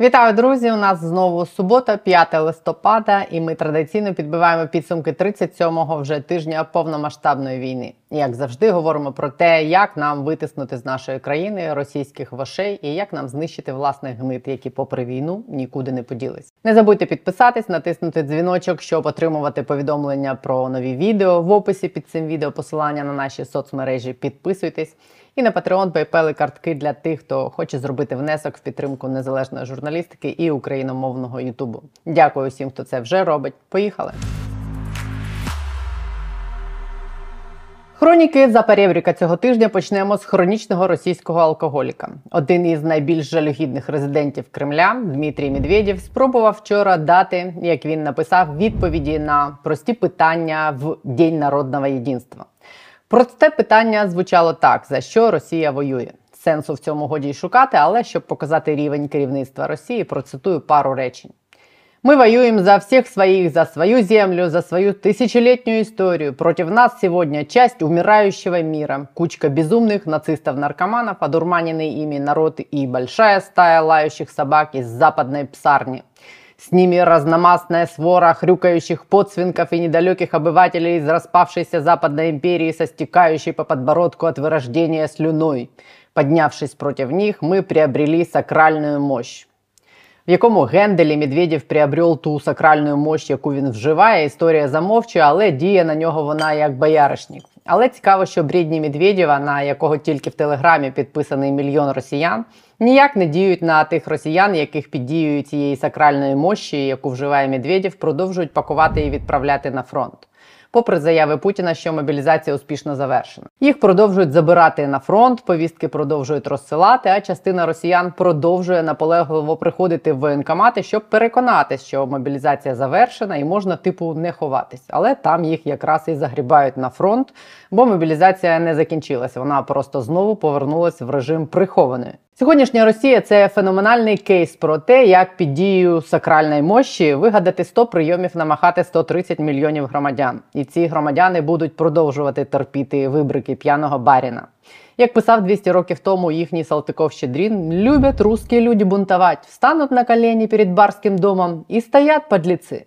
Вітаю, друзі! У нас знову субота, 5 листопада, і ми традиційно підбиваємо підсумки 37-го вже тижня повномасштабної війни. Як завжди, говоримо про те, як нам витиснути з нашої країни російських вошей і як нам знищити власних гнит, які, попри війну, нікуди не поділись. Не забудьте підписатись, натиснути дзвіночок, щоб отримувати повідомлення про нові відео. В описі під цим відео посилання на наші соцмережі. Підписуйтесь. І на Patreon, PayPal картки для тих, хто хоче зробити внесок в підтримку незалежної журналістики і україномовного Ютубу. Дякую всім, хто це вже робить. Поїхали! Хроніки за перебріка цього тижня почнемо з хронічного російського алкоголіка. Один із найбільш жалюгідних резидентів Кремля, Дмитрій Медведєв, спробував вчора дати, як він написав, відповіді на прості питання в День народного єдинства. Просте питання звучало так: за що Росія воює? Сенсу в цьому годі й шукати, але щоб показати рівень керівництва Росії, процитую пару речень. Мы воюем за всех своих, за свою землю, за свою тысячелетнюю историю. Против нас сегодня часть умирающего мира, кучка безумных нацистов-наркоманов, одурманенный ими народ и большая стая лающих собак из западной псарни. С ними разномастная свора хрюкающих подсвинков и недалеких обывателей из распавшейся Западной империи со стекающей по подбородку от вырождения слюной. Поднявшись против них, мы приобрели сакральную мощь. В якому Генделі Медведєв приобрел ту сакральну мощь, яку він вживає, історія замовчує, але діє на нього вона як бояришник. Але цікаво, що брідні Медведєва, на якого тільки в телеграмі підписаний мільйон росіян, ніяк не діють на тих росіян, яких під дією цієї сакральної мощі, яку вживає Медведєв, продовжують пакувати і відправляти на фронт попри заяви Путіна, що мобілізація успішно завершена. Їх продовжують забирати на фронт, повістки продовжують розсилати. А частина росіян продовжує наполегливо приходити в воєнкомати, щоб переконатись, що мобілізація завершена і можна типу не ховатись. Але там їх якраз і загрібають на фронт, бо мобілізація не закінчилася. Вона просто знову повернулася в режим прихованої. Сьогоднішня Росія це феноменальний кейс про те, як під дією сакральної мощі вигадати 100 прийомів намахати 130 мільйонів громадян, і ці громадяни будуть продовжувати терпіти вибрики п'яного баріна. Як писав 200 років тому їхній Салтиков Щедрін, люблять русські люди бунтувати, встануть на колені перед барським домом і стоять подліці.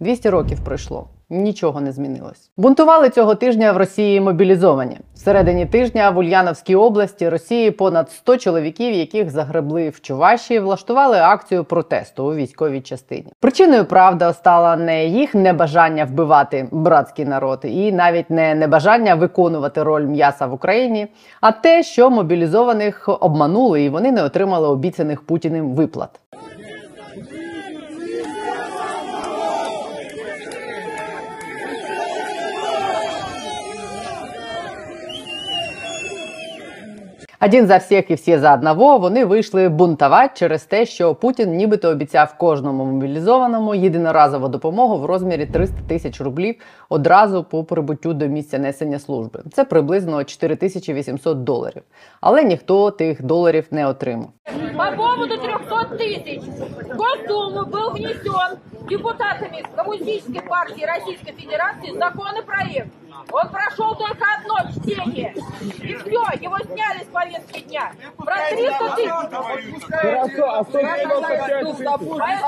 200 років пройшло нічого не змінилось. Бунтували цього тижня в Росії мобілізовані. Всередині тижня в Ульяновській області Росії понад 100 чоловіків, яких загребли в Чувашії, влаштували акцію протесту у військовій частині. Причиною правда стала не їх небажання вбивати братський народ, і навіть не небажання виконувати роль м'яса в Україні, а те, що мобілізованих обманули і вони не отримали обіцяних путіним виплат. Один за всіх і всі за одного вони вийшли бунтувати через те, що Путін нібито обіцяв кожному мобілізованому єдиноразову допомогу в розмірі 300 тисяч рублів одразу по прибуттю до місця несення служби. Це приблизно 4800 доларів. Але ніхто тих доларів не отримав. По поводу 300 тисяч Госдуму був внесен депутатами Коммунистической партии Российской Федерации законопроект. Он прошел только одно чтение. И все, его сняли с повестки дня. Про 300 тысяч. Хорошо, а 195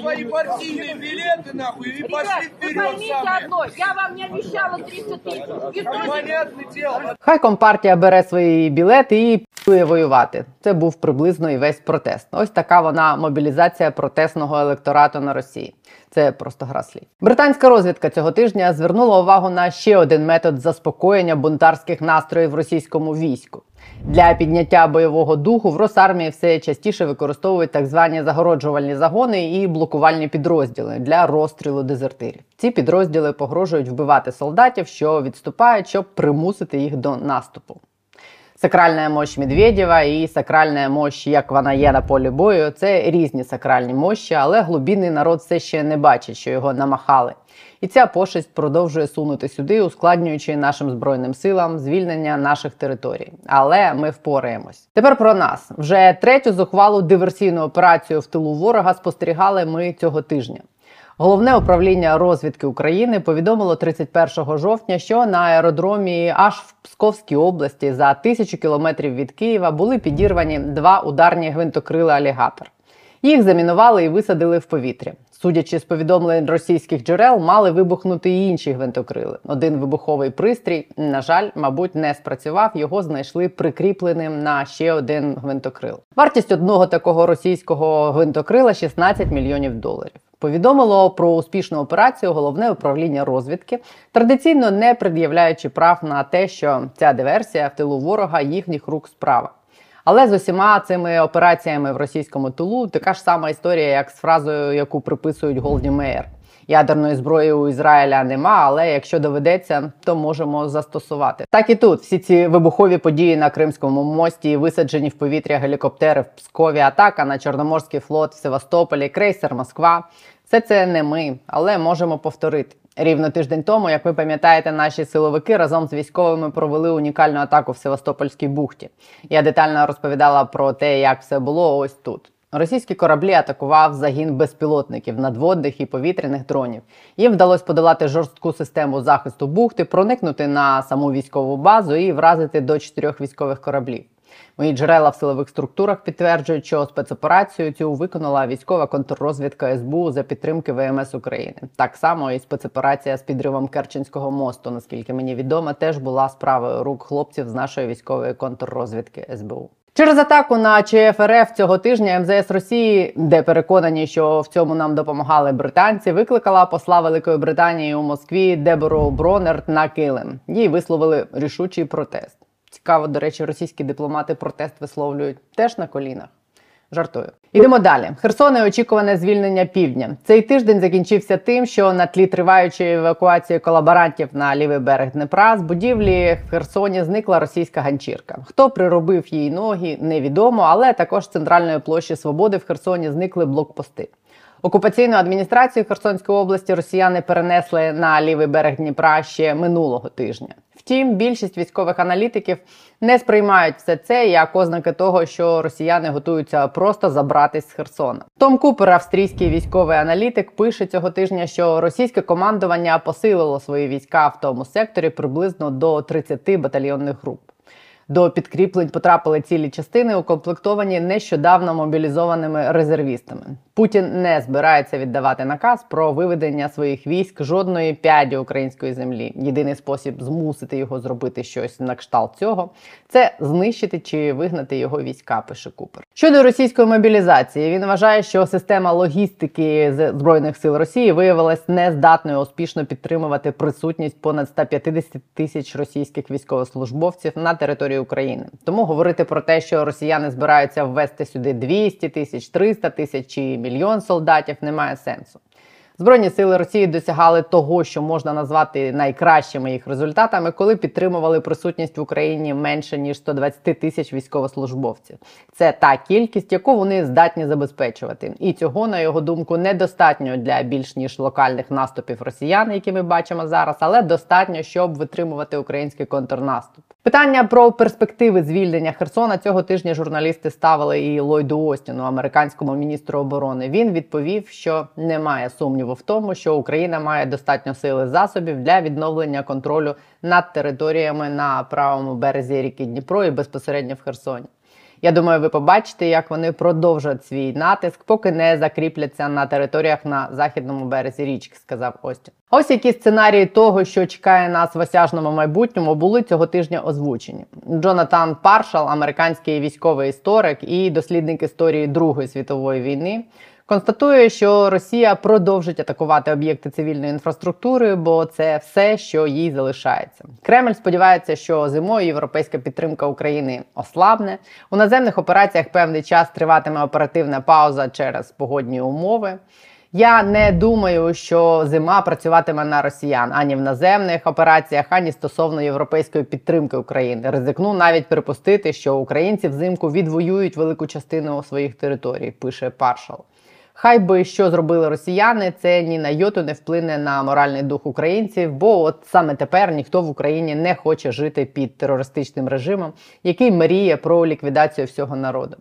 свои партийные билеты, нахуй, и Ребят, пошли вы вперед поймите сами. одно, я вам не обещала 300 тысяч. И сто Понятное дело. Хай компартія бере свої білети і п'є воювати. Це був приблизно і весь протест. Ось така вона мобілізація протестного електорату на Росії. Це просто гра слів. Британська розвідка цього тижня звернула увагу на ще один метод заспокоєння бунтарських настроїв російському війську. Для підняття бойового духу в Росармії все частіше використовують так звані загороджувальні загони і блокувальні підрозділи для розстрілу дезертирів. Ці підрозділи погрожують вбивати солдатів, що відступають, щоб примусити їх до наступу. Сакральна мощь Медведєва і сакральна мощь, як вона є на полі бою, це різні сакральні мощі, але глубинний народ все ще не бачить, що його намахали. І ця пошесть продовжує сунути сюди, ускладнюючи нашим збройним силам звільнення наших територій. Але ми впораємось. Тепер про нас вже третю зухвалу диверсійну операцію в тилу ворога спостерігали ми цього тижня. Головне управління розвідки України повідомило 31 жовтня, що на аеродромі аж в Псковській області за тисячу кілометрів від Києва були підірвані два ударні гвинтокрили алігатор. Їх замінували і висадили в повітря. Судячи з повідомлень російських джерел, мали вибухнути і інші гвинтокрили. Один вибуховий пристрій, на жаль, мабуть, не спрацював. Його знайшли прикріпленим на ще один гвинтокрил. Вартість одного такого російського гвинтокрила 16 мільйонів доларів. Повідомило про успішну операцію головне управління розвідки, традиційно не пред'являючи прав на те, що ця диверсія в тилу ворога їхніх рук справа. Але з усіма цими операціями в російському тилу така ж сама історія, як з фразою, яку приписують Голді Меєр. Ядерної зброї у Ізраїля нема, але якщо доведеться, то можемо застосувати. Так і тут всі ці вибухові події на Кримському мості, висаджені в повітря гелікоптери в Пскові, атака на Чорноморський флот в Севастополі, крейсер Москва. Все це не ми, але можемо повторити. Рівно тиждень тому, як ви пам'ятаєте, наші силовики разом з військовими провели унікальну атаку в Севастопольській бухті. Я детально розповідала про те, як все було ось тут. Російські кораблі атакував загін безпілотників, надводних і повітряних дронів. Їм вдалося подолати жорстку систему захисту бухти, проникнути на саму військову базу і вразити до чотирьох військових кораблів. Мої джерела в силових структурах підтверджують, що спецоперацію цю виконала військова контррозвідка СБУ за підтримки ВМС України. Так само і спецоперація з підривом Керченського мосту, наскільки мені відомо, теж була справою рук хлопців з нашої військової контррозвідки СБУ. Через атаку на ЧФРФ цього тижня МЗС Росії, де переконані, що в цьому нам допомагали британці, викликала посла Великої Британії у Москві Дебору Бронерт на килим. Їй висловили рішучий протест. Цікаво, до речі, російські дипломати протест висловлюють теж на колінах. Жартую. Ідемо далі. Херсон і очікуване звільнення півдня. Цей тиждень закінчився тим, що на тлі триваючої евакуації колаборантів на лівий берег Днепра з будівлі в Херсоні зникла російська ганчірка. Хто приробив їй ноги, невідомо, але також з центральної площі свободи в Херсоні зникли блокпости. Окупаційну адміністрацію Херсонської області росіяни перенесли на лівий берег Дніпра ще минулого тижня. Втім, більшість військових аналітиків не сприймають все це як ознаки того, що росіяни готуються просто забратись з Херсона. Том Купер, австрійський військовий аналітик, пише цього тижня, що російське командування посилило свої війська в тому секторі приблизно до 30 батальйонних груп. До підкріплень потрапили цілі частини, укомплектовані нещодавно мобілізованими резервістами. Путін не збирається віддавати наказ про виведення своїх військ жодної п'яді української землі. Єдиний спосіб змусити його зробити щось на кшталт цього це знищити чи вигнати його війська. Пише Купер. Щодо російської мобілізації, він вважає, що система логістики збройних сил Росії виявилась нездатною успішно підтримувати присутність понад 150 тисяч російських військовослужбовців на території України. Тому говорити про те, що росіяни збираються ввести сюди 200 тисяч, 300 тисяч чи мільйон солдатів, немає сенсу. Збройні сили Росії досягали того, що можна назвати найкращими їх результатами, коли підтримували присутність в Україні менше ніж 120 тисяч військовослужбовців. Це та кількість, яку вони здатні забезпечувати, і цього, на його думку, недостатньо для більш ніж локальних наступів росіян, які ми бачимо зараз, але достатньо, щоб витримувати український контрнаступ. Питання про перспективи звільнення Херсона цього тижня журналісти ставили і Ллойду Остіну, американському міністру оборони. Він відповів, що немає сумніву в тому, що Україна має достатньо сили засобів для відновлення контролю над територіями на правому березі ріки Дніпро і безпосередньо в Херсоні. Я думаю, ви побачите, як вони продовжать свій натиск, поки не закріпляться на територіях на західному березі річки, сказав Остін. Ось які сценарії того, що чекає нас в осяжному майбутньому, були цього тижня озвучені. Джонатан Паршал, американський військовий історик і дослідник історії Другої світової війни. Констатує, що Росія продовжить атакувати об'єкти цивільної інфраструктури, бо це все, що їй залишається. Кремль сподівається, що зимою європейська підтримка України ослабне. У наземних операціях певний час триватиме оперативна пауза через погодні умови. Я не думаю, що зима працюватиме на росіян ані в наземних операціях, ані стосовно європейської підтримки України. Ризикну навіть припустити, що українці взимку відвоюють велику частину своїх територій. Пише Паршал. Хай би що зробили росіяни, це ні на йоту не вплине на моральний дух українців, бо от саме тепер ніхто в Україні не хоче жити під терористичним режимом, який мріє про ліквідацію всього народу.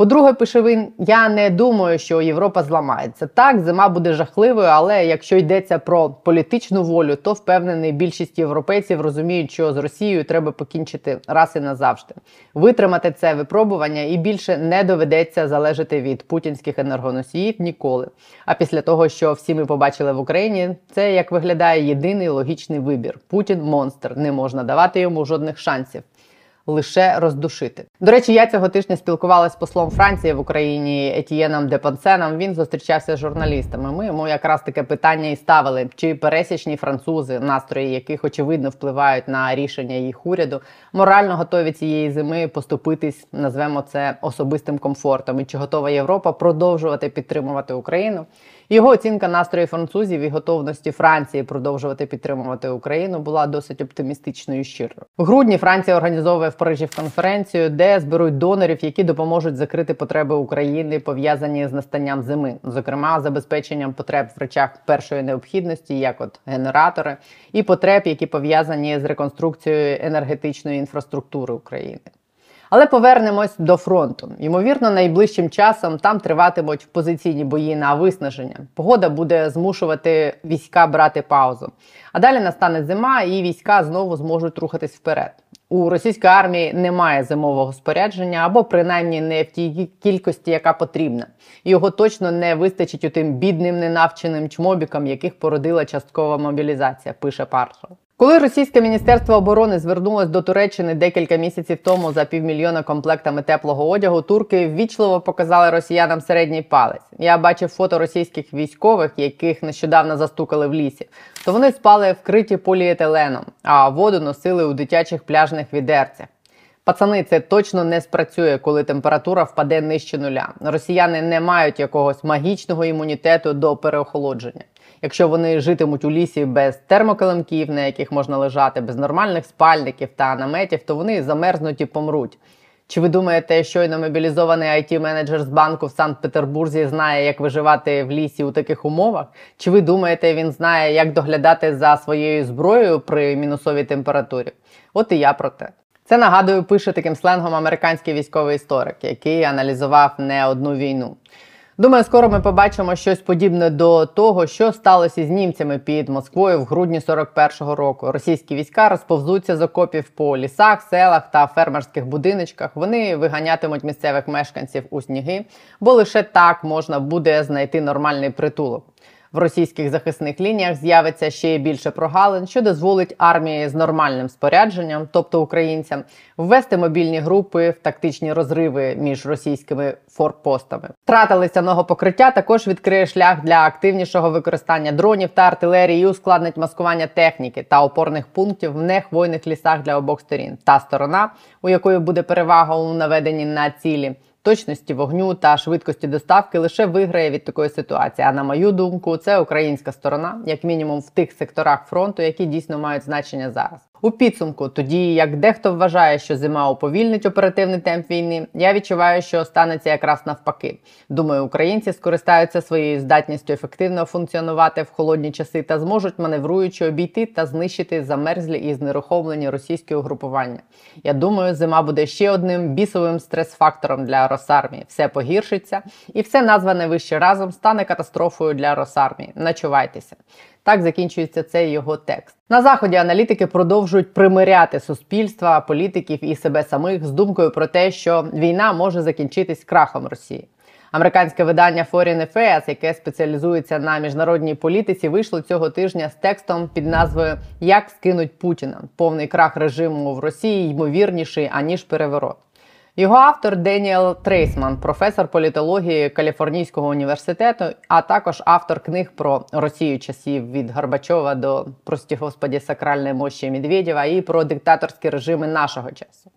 По-друге, пише він: я не думаю, що Європа зламається. Так, зима буде жахливою, але якщо йдеться про політичну волю, то впевнений, більшість європейців розуміють, що з Росією треба покінчити раз і назавжди. Витримати це випробування і більше не доведеться залежати від путінських енергоносіїв ніколи. А після того, що всі ми побачили в Україні, це як виглядає єдиний логічний вибір: Путін монстр, не можна давати йому жодних шансів лише роздушити. До речі, я цього тижня спілкувалася з послом Франції в Україні Етієном Депонсеном. Він зустрічався з журналістами. Ми йому якраз таке питання і ставили: чи пересічні французи, настрої яких очевидно впливають на рішення їх уряду, морально готові цієї зими поступитись, назвемо це особистим комфортом, і чи готова Європа продовжувати підтримувати Україну? Його оцінка настрою французів і готовності Франції продовжувати підтримувати Україну була досить оптимістичною і щирою. В грудні Франція організовує в Парижі конференцію, де зберуть донорів, які допоможуть закрити потреби України, пов'язані з настанням зими, зокрема забезпеченням потреб в речах першої необхідності, як от генератори, і потреб, які пов'язані з реконструкцією енергетичної інфраструктури України. Але повернемось до фронту. Ймовірно, найближчим часом там триватимуть позиційні бої на виснаження. Погода буде змушувати війська брати паузу. А далі настане зима, і війська знову зможуть рухатись вперед. У російської армії немає зимового спорядження або принаймні не в тій кількості, яка потрібна. Його точно не вистачить у тим бідним ненавченим чмобікам, яких породила часткова мобілізація. Пише Паршал. Коли російське міністерство оборони звернулось до Туреччини декілька місяців тому за півмільйона комплектами теплого одягу, турки ввічливо показали росіянам середній палець. Я бачив фото російських військових, яких нещодавно застукали в лісі. То вони спали вкриті поліетиленом, а воду носили у дитячих пляжних відерцях. Пацани, це точно не спрацює, коли температура впаде нижче нуля. Росіяни не мають якогось магічного імунітету до переохолодження. Якщо вони житимуть у лісі без термокилимків, на яких можна лежати, без нормальних спальників та наметів, то вони замерзнуть і помруть. Чи ви думаєте, щойно мобілізований it менеджер з банку в Санкт-Петербурзі знає, як виживати в лісі у таких умовах? Чи ви думаєте, він знає, як доглядати за своєю зброєю при мінусовій температурі? От і я про те. Це нагадую, пише таким сленгом американський військовий історик, який аналізував не одну війну. Думаю, скоро ми побачимо щось подібне до того, що сталося з німцями під Москвою в грудні 41-го року. Російські війська розповзуться з окопів по лісах, селах та фермерських будиночках. Вони виганятимуть місцевих мешканців у сніги, бо лише так можна буде знайти нормальний притулок в російських захисних лініях з'явиться ще більше прогалин, що дозволить армії з нормальним спорядженням, тобто українцям, ввести мобільні групи в тактичні розриви між російськими форпостами. Втрата лисяного покриття також відкриє шлях для активнішого використання дронів та артилерії, і ускладнить маскування техніки та опорних пунктів в нехвойних лісах для обох сторін. Та сторона, у якої буде перевага у наведенні на цілі точності вогню та швидкості доставки лише виграє від такої ситуації. А на мою думку, це українська сторона, як мінімум в тих секторах фронту, які дійсно мають значення зараз. У підсумку, тоді як дехто вважає, що зима уповільнить оперативний темп війни, я відчуваю, що станеться якраз навпаки. Думаю, українці скористаються своєю здатністю ефективно функціонувати в холодні часи та зможуть маневруючи обійти та знищити замерзлі і знерухомлені російські угрупування. Я думаю, зима буде ще одним бісовим стрес-фактором для Росармії. Все погіршиться, і все назване вище разом стане катастрофою для Росармії. Начувайтеся. Так закінчується цей його текст. На заході аналітики продовжують примиряти суспільства, політиків і себе самих з думкою про те, що війна може закінчитись крахом Росії. Американське видання Foreign Affairs, яке спеціалізується на міжнародній політиці, вийшло цього тижня з текстом під назвою Як скинуть Путіна. Повний крах режиму в Росії ймовірніший аніж переворот. Його автор Деніел Трейсман, професор політології Каліфорнійського університету, а також автор книг про Росію часів від Горбачова до прості господі сакральної мощі Медведєва і про диктаторські режими нашого часу.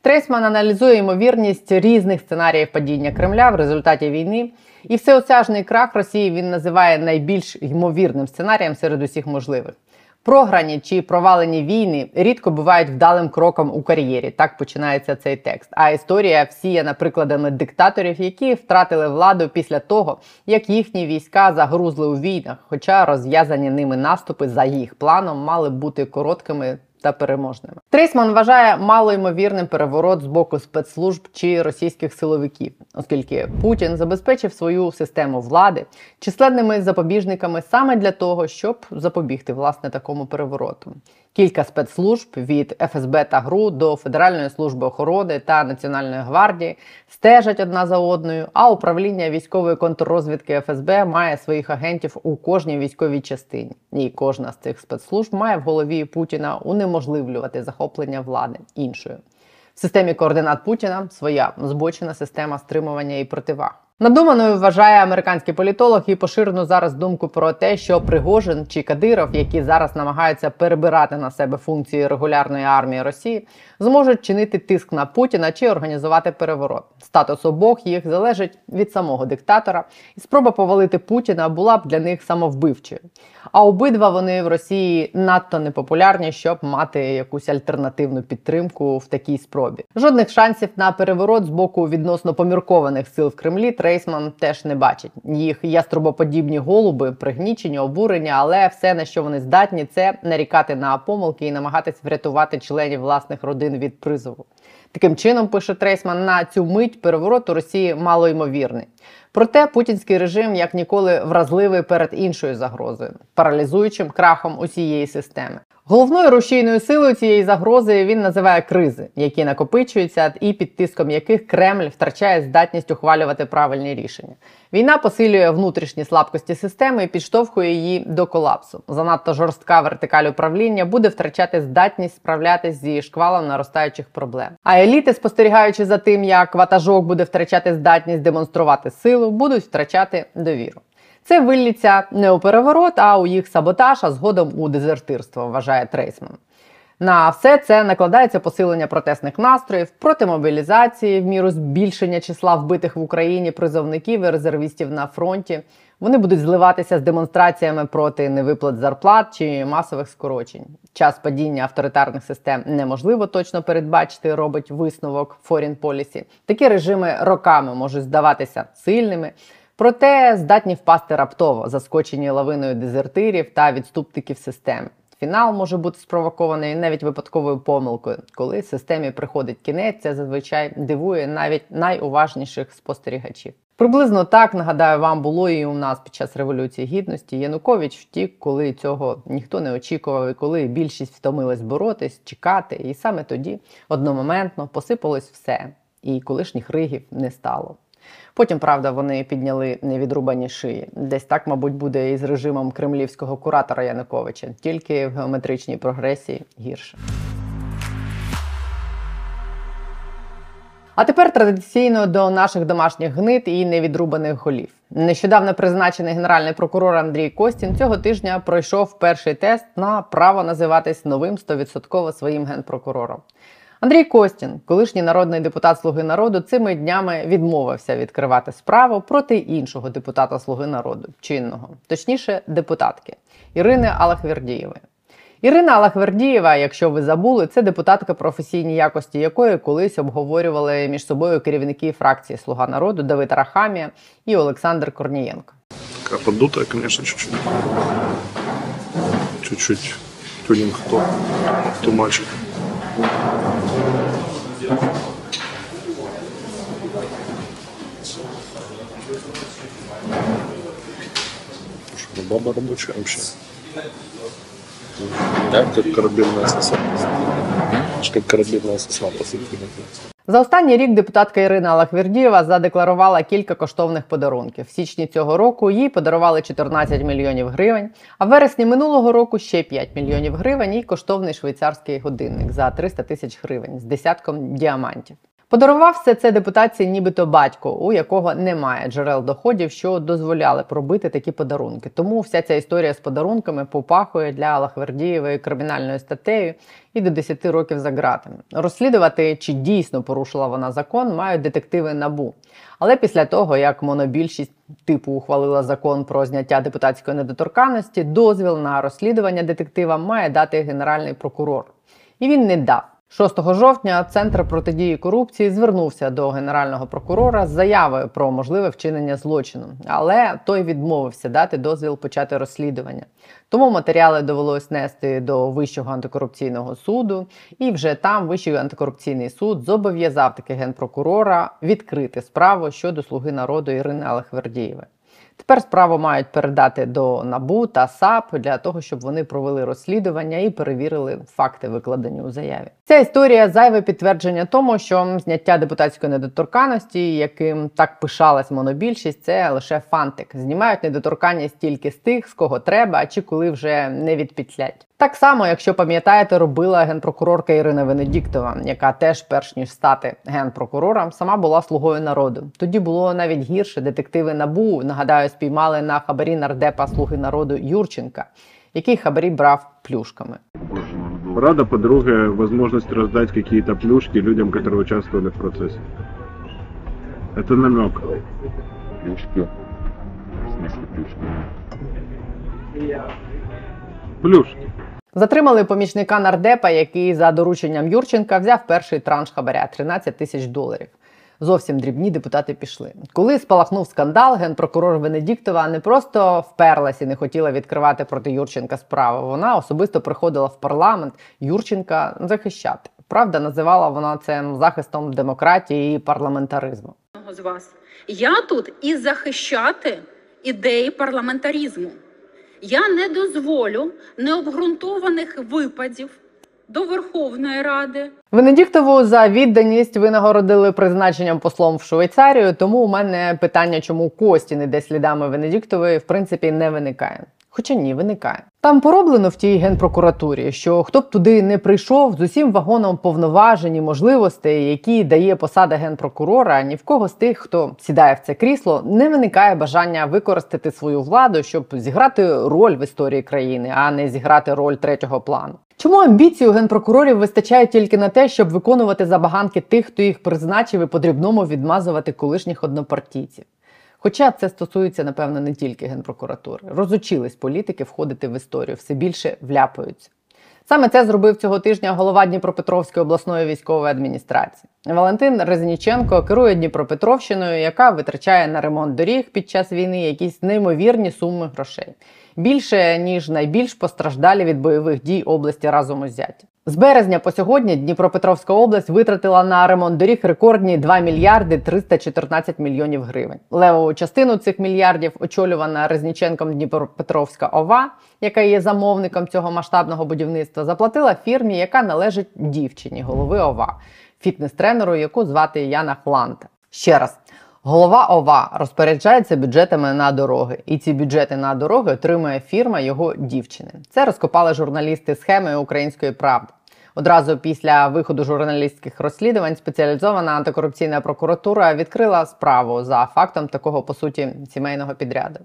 Трейсман аналізує ймовірність різних сценаріїв падіння Кремля в результаті війни, і всеосяжний крах Росії він називає найбільш ймовірним сценарієм серед усіх можливих. Програні чи провалені війни рідко бувають вдалим кроком у кар'єрі. Так починається цей текст. А історія всіяна прикладами диктаторів, які втратили владу після того, як їхні війська загрузли у війнах, хоча розв'язані ними наступи за їх планом мали бути короткими та переможними. Трейсман вважає малоймовірним переворот з боку спецслужб чи російських силовиків, оскільки Путін забезпечив свою систему влади численними запобіжниками саме для того, щоб запобігти власне такому перевороту. Кілька спецслужб від ФСБ та ГРУ до Федеральної служби охорони та Національної гвардії стежать одна за одною. А управління військової контррозвідки ФСБ має своїх агентів у кожній військовій частині. І кожна з цих спецслужб має в голові Путіна унеможливлювати захоплення влади іншою. В системі координат Путіна своя збочена система стримування і противаг. Надуманою вважає американський політолог і поширену зараз думку про те, що Пригожин чи Кадиров, які зараз намагаються перебирати на себе функції регулярної армії Росії, зможуть чинити тиск на Путіна чи організувати переворот. Статус обох їх залежить від самого диктатора, і спроба повалити Путіна була б для них самовбивчою. А обидва вони в Росії надто непопулярні, щоб мати якусь альтернативну підтримку в такій спробі. Жодних шансів на переворот з боку відносно поміркованих сил в Кремлі Трейсман теж не бачить. Їх яструбоподібні голуби, пригнічені, обурення, але все на що вони здатні, це нарікати на помилки і намагатись врятувати членів власних родин від призову. Таким чином, пише Трейсман, на цю мить переворот у Росії малоймовірний. Проте путінський режим як ніколи вразливий перед іншою загрозою паралізуючим крахом усієї системи. Головною рушійною силою цієї загрози він називає кризи, які накопичуються, і під тиском яких Кремль втрачає здатність ухвалювати правильні рішення. Війна посилює внутрішні слабкості системи і підштовхує її до колапсу. Занадто жорстка вертикаль управління буде втрачати здатність справлятись зі шквалом наростаючих проблем. А еліти, спостерігаючи за тим, як ватажок буде втрачати здатність демонструвати силу, будуть втрачати довіру. Це вилліться не у переворот, а у їх саботаж, а згодом у дезертирство, вважає Трейсман. На все це накладається посилення протестних настроїв, протимобілізації в міру збільшення числа вбитих в Україні призовників і резервістів на фронті. Вони будуть зливатися з демонстраціями проти невиплат зарплат чи масових скорочень. Час падіння авторитарних систем неможливо точно передбачити, робить висновок Foreign Policy. Такі режими роками можуть здаватися сильними. Проте здатні впасти раптово, заскочені лавиною дезертирів та відступників системи. Фінал може бути спровокований навіть випадковою помилкою. Коли системі приходить кінець, це зазвичай дивує навіть найуважніших спостерігачів. Приблизно так нагадаю вам було і у нас під час революції гідності. Янукович втік, коли цього ніхто не очікував, і коли більшість втомилась боротись, чекати, і саме тоді одномоментно посипалось все, і колишніх ригів не стало. Потім, правда, вони підняли невідрубані шиї. Десь так, мабуть, буде і з режимом кремлівського куратора Януковича, тільки в геометричній прогресії гірше. А тепер традиційно до наших домашніх гнит і невідрубаних голів. Нещодавно призначений генеральний прокурор Андрій Костін цього тижня пройшов перший тест на право називатись новим 100% своїм генпрокурором. Андрій Костін, колишній народний депутат Слуги народу, цими днями відмовився відкривати справу проти іншого депутата Слуги народу, чинного, точніше, депутатки Ірини Алахвердієвої. Ірина Алахвердієва, якщо ви забули, це депутатка професійні якості якої колись обговорювали між собою керівники фракції Слуга народу Давид Рахамія і Олександр Корнієнко. Такая подутая, конечно, чуть-чуть. Чуть-чуть тюнинг то, тумачит. Ну баба рабочая вообще. Да? Как корабельная сосна. Как корабельная сосна, по сути. За останній рік депутатка Ірина Лахвердієва задекларувала кілька коштовних подарунків. В січні цього року їй подарували 14 мільйонів гривень, а в вересні минулого року ще 5 мільйонів гривень і коштовний швейцарський годинник за 300 тисяч гривень з десятком діамантів. Подарував все це депутації, нібито батько, у якого немає джерел доходів, що дозволяли пробити такі подарунки. Тому вся ця історія з подарунками попахує для Алахвердієвої кримінальною статтею і до 10 років за ґратами. Розслідувати, чи дійсно порушила вона закон, мають детективи набу. Але після того, як монобільшість типу ухвалила закон про зняття депутатської недоторканності, дозвіл на розслідування детектива має дати генеральний прокурор. І він не дав. 6 жовтня Центр протидії корупції звернувся до генерального прокурора з заявою про можливе вчинення злочину, але той відмовився дати дозвіл почати розслідування. Тому матеріали довелось нести до Вищого антикорупційного суду, і вже там Вищий антикорупційний суд зобов'язав таки генпрокурора відкрити справу щодо слуги народу Ірини Алехвердієвої. Тепер справу мають передати до НАБУ та САП для того, щоб вони провели розслідування і перевірили факти, викладені у заяві. Ця історія зайве підтвердження тому, що зняття депутатської недоторканності, яким так пишалась монобільшість, це лише фантик. Знімають недоторканність тільки з тих, з кого треба, чи коли вже не відпітлять. Так само, якщо пам'ятаєте, робила генпрокурорка Ірина Венедіктова, яка теж, перш ніж стати генпрокурором, сама була слугою народу. Тоді було навіть гірше. Детективи набу нагадаю, спіймали на хабарі нардепа слуги народу Юрченка, який хабарі брав плюшками. Рада, по-друге, возможность раздать какие-то плюшки людям, которые участвовали в процессе. Это намек. Плюшки. В смысле плюшки? Плюшки. Затримали помічника нардепа, який за дорученням Юрченка взяв перший транш хабаря 13 тисяч доларів. Зовсім дрібні депутати пішли. Коли спалахнув скандал, генпрокурор Венедіктова не просто вперлась і не хотіла відкривати проти Юрченка справу. Вона особисто приходила в парламент Юрченка захищати. Правда, називала вона це захистом демократії і парламентаризму. з вас. Я тут і захищати ідеї парламентаризму. Я не дозволю необґрунтованих випадів до Верховної Ради, Венедіктову за відданість винагородили призначенням послом в Швейцарію. Тому у мене питання, чому Кості не йде слідами Венедіктової, в принципі, не виникає. Хоча ні, виникає. Там пороблено в тій генпрокуратурі, що хто б туди не прийшов з усім вагоном повноважень і можливостей, які дає посада генпрокурора, ні в кого з тих, хто сідає в це крісло, не виникає бажання використати свою владу, щоб зіграти роль в історії країни, а не зіграти роль третього плану. Чому амбіції у генпрокурорів вистачає тільки на те, щоб виконувати забаганки тих, хто їх призначив і по-дрібному відмазувати колишніх однопартійців? Хоча це стосується, напевно, не тільки генпрокуратури. Розучились політики входити в історію, все більше вляпаються. Саме це зробив цього тижня голова Дніпропетровської обласної військової адміністрації. Валентин Резніченко керує Дніпропетровщиною, яка витрачає на ремонт доріг під час війни якісь неймовірні суми грошей. Більше ніж найбільш постраждалі від бойових дій області разом узяті. З березня по сьогодні Дніпропетровська область витратила на ремонт доріг рекордні 2 мільярди 314 мільйонів гривень. Левову частину цих мільярдів очолювана Резніченком Дніпропетровська ОВА, яка є замовником цього масштабного будівництва, заплатила фірмі, яка належить дівчині голови ОВА, фітнес-тренеру, яку звати Яна Хланта. Ще раз. Голова ОВА розпоряджається бюджетами на дороги, і ці бюджети на дороги отримує фірма його дівчини. Це розкопали журналісти схеми української правди. Одразу після виходу журналістських розслідувань спеціалізована антикорупційна прокуратура відкрила справу за фактом такого по суті сімейного підряду.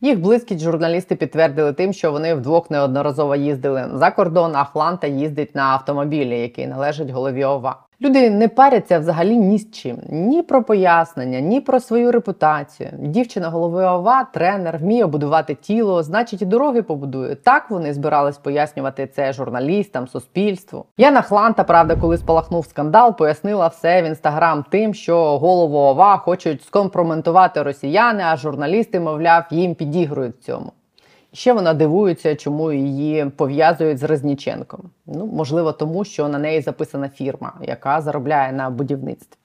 Їх близькість журналісти підтвердили тим, що вони вдвох неодноразово їздили за кордон, а Хланта їздить на автомобілі, який належить голові ОВА. Люди не паряться взагалі ні з чим, ні про пояснення, ні про свою репутацію. Дівчина голови ОВА, тренер, вміє будувати тіло, значить і дороги побудує. Так вони збирались пояснювати це журналістам, суспільству. Яна Хланта, правда, коли спалахнув скандал, пояснила все в інстаграм тим, що голову ОВА хочуть скомпроментувати росіяни, а журналісти, мовляв, їм підігрують в цьому. Ще вона дивується, чому її пов'язують з Резніченком. Ну, можливо, тому що на неї записана фірма, яка заробляє на будівництві.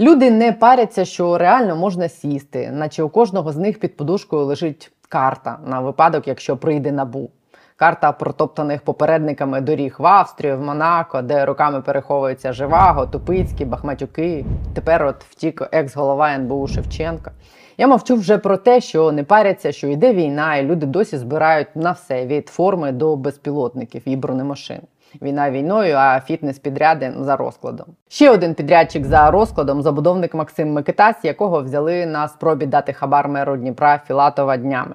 Люди не паряться, що реально можна сісти, наче у кожного з них під подушкою лежить карта на випадок, якщо прийде набу. Карта протоптаних попередниками доріг в Австрію, в Монако, де роками переховується Живаго, Тупицький, Бахматюки. Тепер от втік екс-голова НБУ Шевченка. Я мовчу вже про те, що не паряться, що йде війна, і люди досі збирають на все від форми до безпілотників і бронемашин. Війна війною, а фітнес-підряди за розкладом. Ще один підрядчик за розкладом забудовник Максим Микитась, якого взяли на спробі дати хабар меру Дніпра Філатова днями.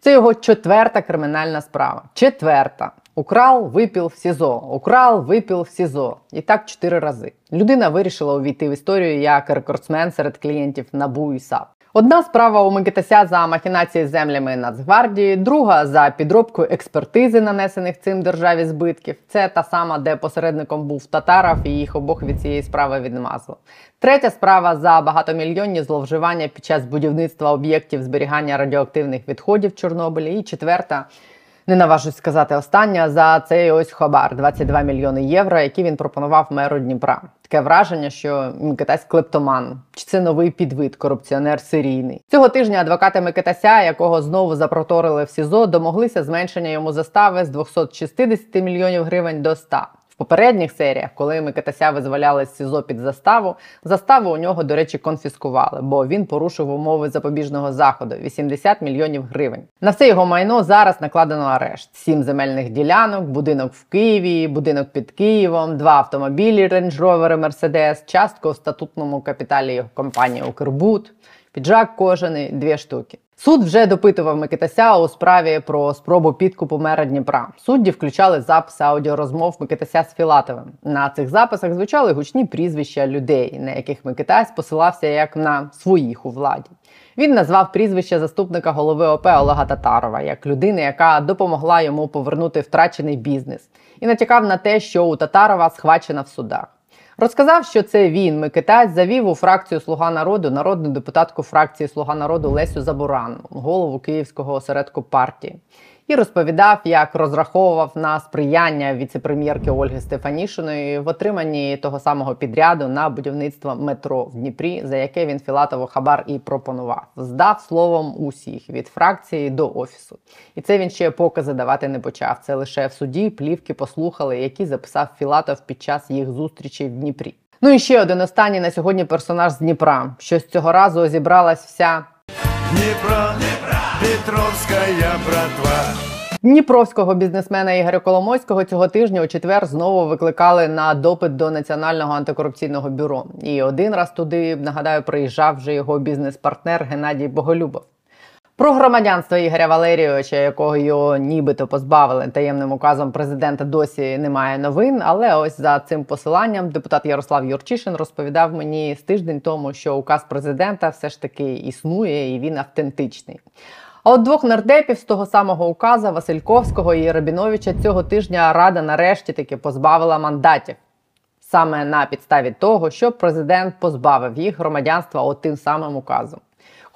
Це його четверта кримінальна справа. Четверта. Украл, випіл в СІЗО, украл, випіл в СІЗО. І так чотири рази. Людина вирішила увійти в історію як рекордсмен серед клієнтів НАБУ і САП. Одна справа у Микитася за махінації з землями Нацгвардії, друга за підробку експертизи, нанесених цим державі збитків. Це та сама, де посередником був Татаров, і їх обох від цієї справи відмазали. Третя справа за багатомільйонні зловживання під час будівництва об'єктів зберігання радіоактивних відходів Чорнобилі. І четверта не наважусь сказати остання за цей ось хабар 22 мільйони євро, які він пропонував меру Дніпра. Таке враження, що Микитась клептоман, чи це новий підвид, корупціонер серійний. Цього тижня адвокати Микитася, якого знову запроторили в СІЗО, домоглися зменшення йому застави з 260 мільйонів гривень до 100. Попередніх серіях, коли Микитася визволяли з СІЗО під заставу, заставу у нього, до речі, конфіскували, бо він порушив умови запобіжного заходу 80 мільйонів гривень. На все його майно зараз накладено арешт: сім земельних ділянок, будинок в Києві, будинок під Києвом, два автомобілі Range Rover, Mercedes, частку в статутному капіталі його компанії Укрбуд, піджак кожаний, дві штуки. Суд вже допитував Микитася у справі про спробу підкупу мера Дніпра. Судді включали записи аудіорозмов Микитася з Філатовим. На цих записах звучали гучні прізвища людей, на яких Микитась посилався як на своїх у владі. Він назвав прізвище заступника голови ОП Олега Татарова як людини, яка допомогла йому повернути втрачений бізнес, і натякав на те, що у Татарова схвачена в судах. Розказав, що це він, Микитась, завів у фракцію Слуга народу народну депутатку фракції Слуга народу Лесю Забуранну, голову Київського осередку партії, і розповідав, як розраховував на сприяння віцепрем'єрки Ольги Стефанішиної в отриманні того самого підряду на будівництво метро в Дніпрі, за яке він Філатову хабар і пропонував. Здав словом усіх від фракції до офісу. І це він ще покази давати не почав. Це лише в суді плівки послухали, які записав Філатов під час їх зустрічі в Дніпрі. Ну і ще один останній на сьогодні персонаж з Дніпра. Що з цього разу зібралась вся Дніпро, Петровська братва. Дніпровського бізнесмена Ігоря Коломойського цього тижня у четвер знову викликали на допит до Національного антикорупційного бюро. І один раз туди, нагадаю, приїжджав вже його бізнес-партнер Геннадій Боголюбов. Про громадянство Ігоря Валерійовича, якого його нібито позбавили таємним указом президента, досі немає новин. Але ось за цим посиланням депутат Ярослав Юрчишин розповідав мені з тиждень тому, що указ президента все ж таки існує і він автентичний. А от двох нардепів з того самого указа Васильковського і Рабіновича цього тижня рада нарешті таки позбавила мандатів. Саме на підставі того, що президент позбавив їх громадянства от тим самим указом.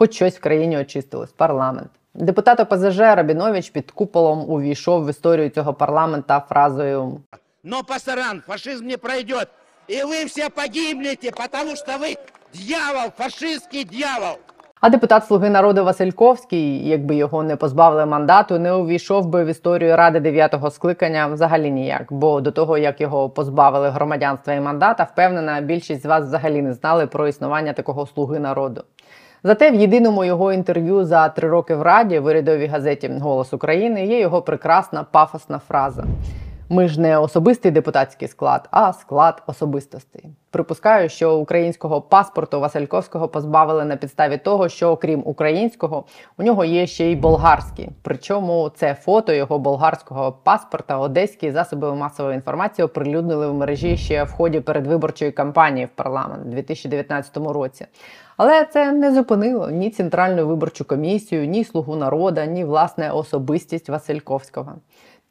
Хоч щось в країні очистилось парламент. Депутат ОПЗЖ Рабінович під куполом увійшов в історію цього парламента фразою Но, пасаран, фашизм не пройдет. И вы все погибнете, потому что вы дьявол, фашистский дьявол. А депутат Слуги народу Васильковський, якби його не позбавили мандату, не увійшов би в історію ради дев'ятого скликання взагалі ніяк. Бо до того як його позбавили громадянства і мандата, впевнена, більшість з вас взагалі не знали про існування такого слуги народу. Зате в єдиному його інтерв'ю за три роки в раді в урядовій газеті Голос України є його прекрасна пафосна фраза. Ми ж не особистий депутатський склад, а склад особистостей. Припускаю, що українського паспорту Васильковського позбавили на підставі того, що окрім українського у нього є ще й болгарський. Причому це фото його болгарського паспорта одеські засоби масової інформації оприлюднили в мережі ще в ході передвиборчої кампанії в парламент у 2019 році. Але це не зупинило ні центральну виборчу комісію, ні слугу народа, ні власне особистість Васильковського.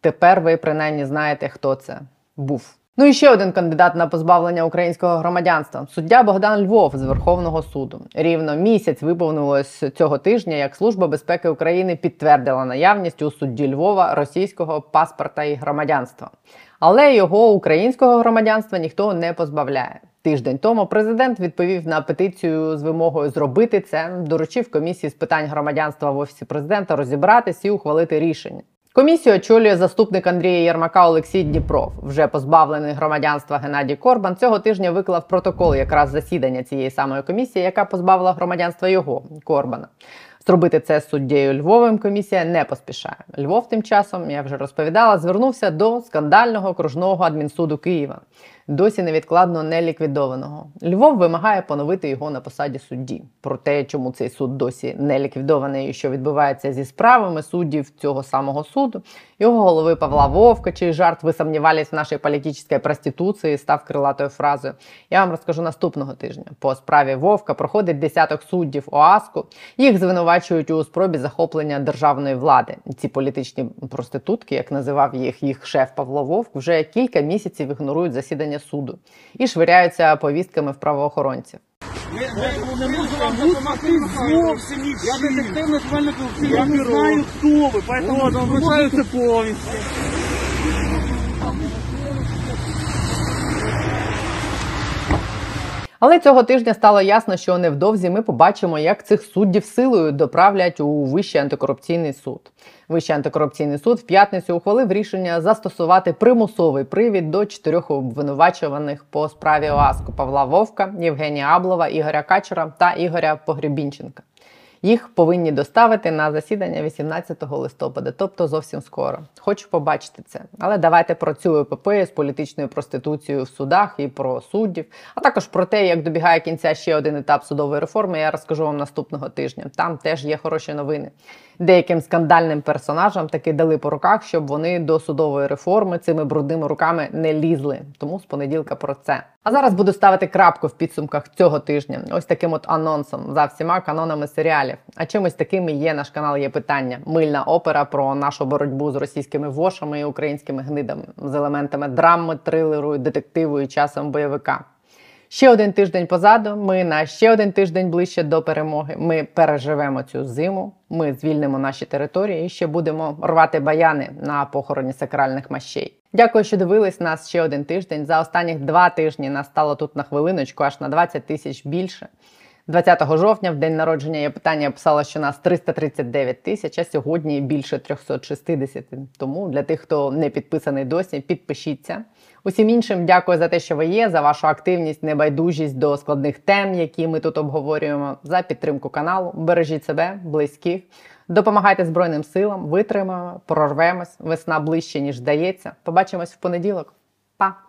Тепер ви принаймні знаєте, хто це був. Ну і ще один кандидат на позбавлення українського громадянства суддя Богдан Львов з Верховного суду. Рівно місяць виповнилось цього тижня, як Служба безпеки України підтвердила наявність у судді Львова російського паспорта і громадянства. Але його українського громадянства ніхто не позбавляє. Тиждень тому президент відповів на петицію з вимогою зробити це, доручив комісії з питань громадянства в офісі президента розібратись і ухвалити рішення. Комісію очолює заступник Андрія Єрмака Олексій Дніпров. Вже позбавлений громадянства Геннадій Корбан цього тижня виклав протокол якраз засідання цієї самої комісії, яка позбавила громадянства його Корбана. Зробити це з суддєю Львовим комісія не поспішає. Львов тим часом, я вже розповідала, звернувся до скандального окружного адмінсуду Києва, досі невідкладно не ліквідованого. Львов вимагає поновити його на посаді судді. Про те, чому цей суд досі не ліквідований і що відбувається зі справами суддів цього самого суду, його голови Павла Вовка, чий жарт ви сомневались в нашій політичній проституції, став крилатою фразою. Я вам розкажу наступного тижня. По справі Вовка проходить десяток суддів ОАСКу. Їх звинувачують у спробі захоплення державної влади. Ці політичні проститутки, як називав їх їх шеф Павло Вовк, вже кілька місяців ігнорують засідання суду і швиряються повістками в правоохоронців. Я детектив національної Я не знаю, хто ви, поэтому вручаються повісті. Але цього тижня стало ясно, що невдовзі ми побачимо, як цих суддів силою доправлять у Вищий антикорупційний суд. Вищий антикорупційний суд в п'ятницю ухвалив рішення застосувати примусовий привід до чотирьох обвинувачуваних по справі ОАСКу Павла Вовка, Євгенія Аблова, Ігоря Качера та Ігоря Погребінченка. Їх повинні доставити на засідання 18 листопада, тобто зовсім скоро. Хочу побачити це. Але давайте про цю епопею з політичною проституцією в судах і про суддів, а також про те, як добігає кінця ще один етап судової реформи. Я розкажу вам наступного тижня. Там теж є хороші новини. Деяким скандальним персонажам таки дали по руках, щоб вони до судової реформи цими брудними руками не лізли. Тому з понеділка про це. А зараз буду ставити крапку в підсумках цього тижня. Ось таким от анонсом за всіма канонами серіалів. А чимось таким і є наш канал. Є питання. Мильна опера про нашу боротьбу з російськими вошами і українськими гнидами з елементами драми, трилеру, детективу і часом бойовика. Ще один тиждень позаду. Ми на ще один тиждень ближче до перемоги. Ми переживемо цю зиму. Ми звільнимо наші території і ще будемо рвати баяни на похороні сакральних мощей. Дякую, що дивились нас ще один тиждень. За останніх два тижні нас стало тут на хвилиночку, аж на 20 тисяч більше. 20 жовтня, в день народження, я питання писала, що нас 339 тисяч, а сьогодні більше 360. Тому для тих, хто не підписаний досі, підпишіться. Усім іншим дякую за те, що ви є, за вашу активність, небайдужість до складних тем, які ми тут обговорюємо, за підтримку каналу. Бережіть себе, близьких, допомагайте Збройним силам, витримаємо, прорвемось. Весна ближче, ніж здається. Побачимось в понеділок. Па!